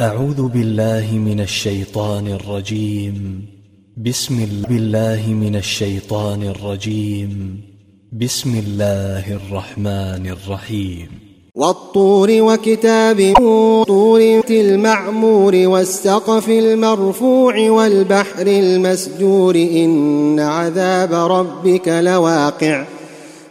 أعوذ بالله من الشيطان الرجيم. بسم الله من الشيطان الرجيم. بسم الله الرحمن الرحيم. والطور وكتاب طور المعمور والسقف المرفوع والبحر المسجور إن عذاب ربك لواقع.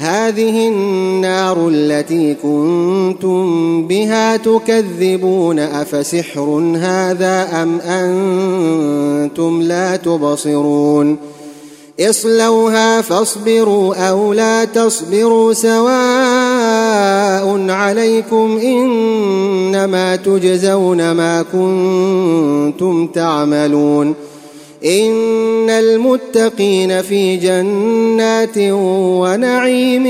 هذه النار التي كنتم بها تكذبون أفسحر هذا أم أنتم لا تبصرون اصلوها فاصبروا أو لا تصبروا سواء عليكم إنما تجزون ما كنتم تعملون إن المتقين في جنات ونعيم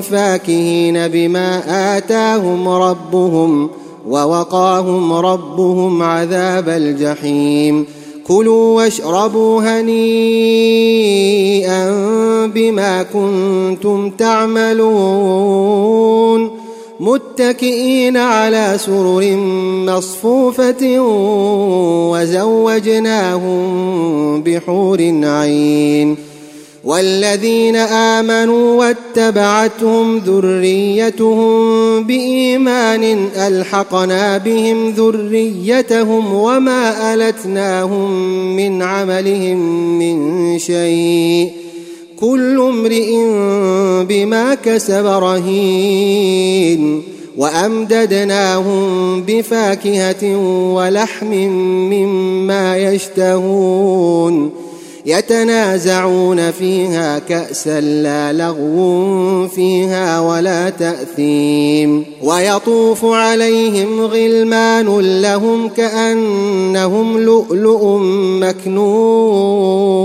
فاكهين بما آتاهم ربهم ووقاهم ربهم عذاب الجحيم. كلوا واشربوا هنيئا بما كنتم تعملون. متكئين على سرر مصفوفة وزوجناهم بحور عين. والذين آمنوا واتبعتهم ذريتهم بإيمان ألحقنا بهم ذريتهم وما ألتناهم من عملهم من شيء. كل امرئ بما كسب رهين وأمددناهم بفاكهة ولحم مما يشتهون يتنازعون فيها كأسا لا لغو فيها ولا تأثيم ويطوف عليهم غلمان لهم كأنهم لؤلؤ مكنون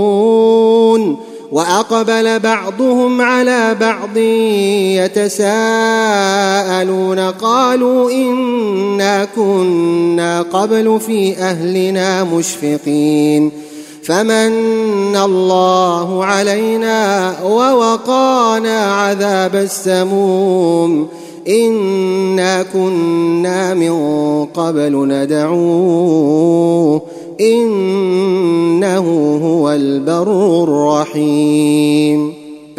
وأقبل بعضهم على بعض يتساءلون قالوا إنا كنا قبل في أهلنا مشفقين فمن الله علينا ووقانا عذاب السموم إنا كنا من قبل ندعوه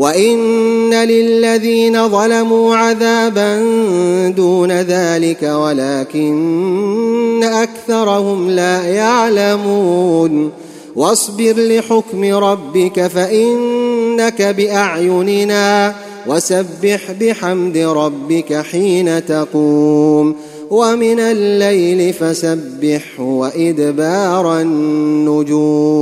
وان للذين ظلموا عذابا دون ذلك ولكن اكثرهم لا يعلمون واصبر لحكم ربك فانك باعيننا وسبح بحمد ربك حين تقوم ومن الليل فسبح وادبار النجوم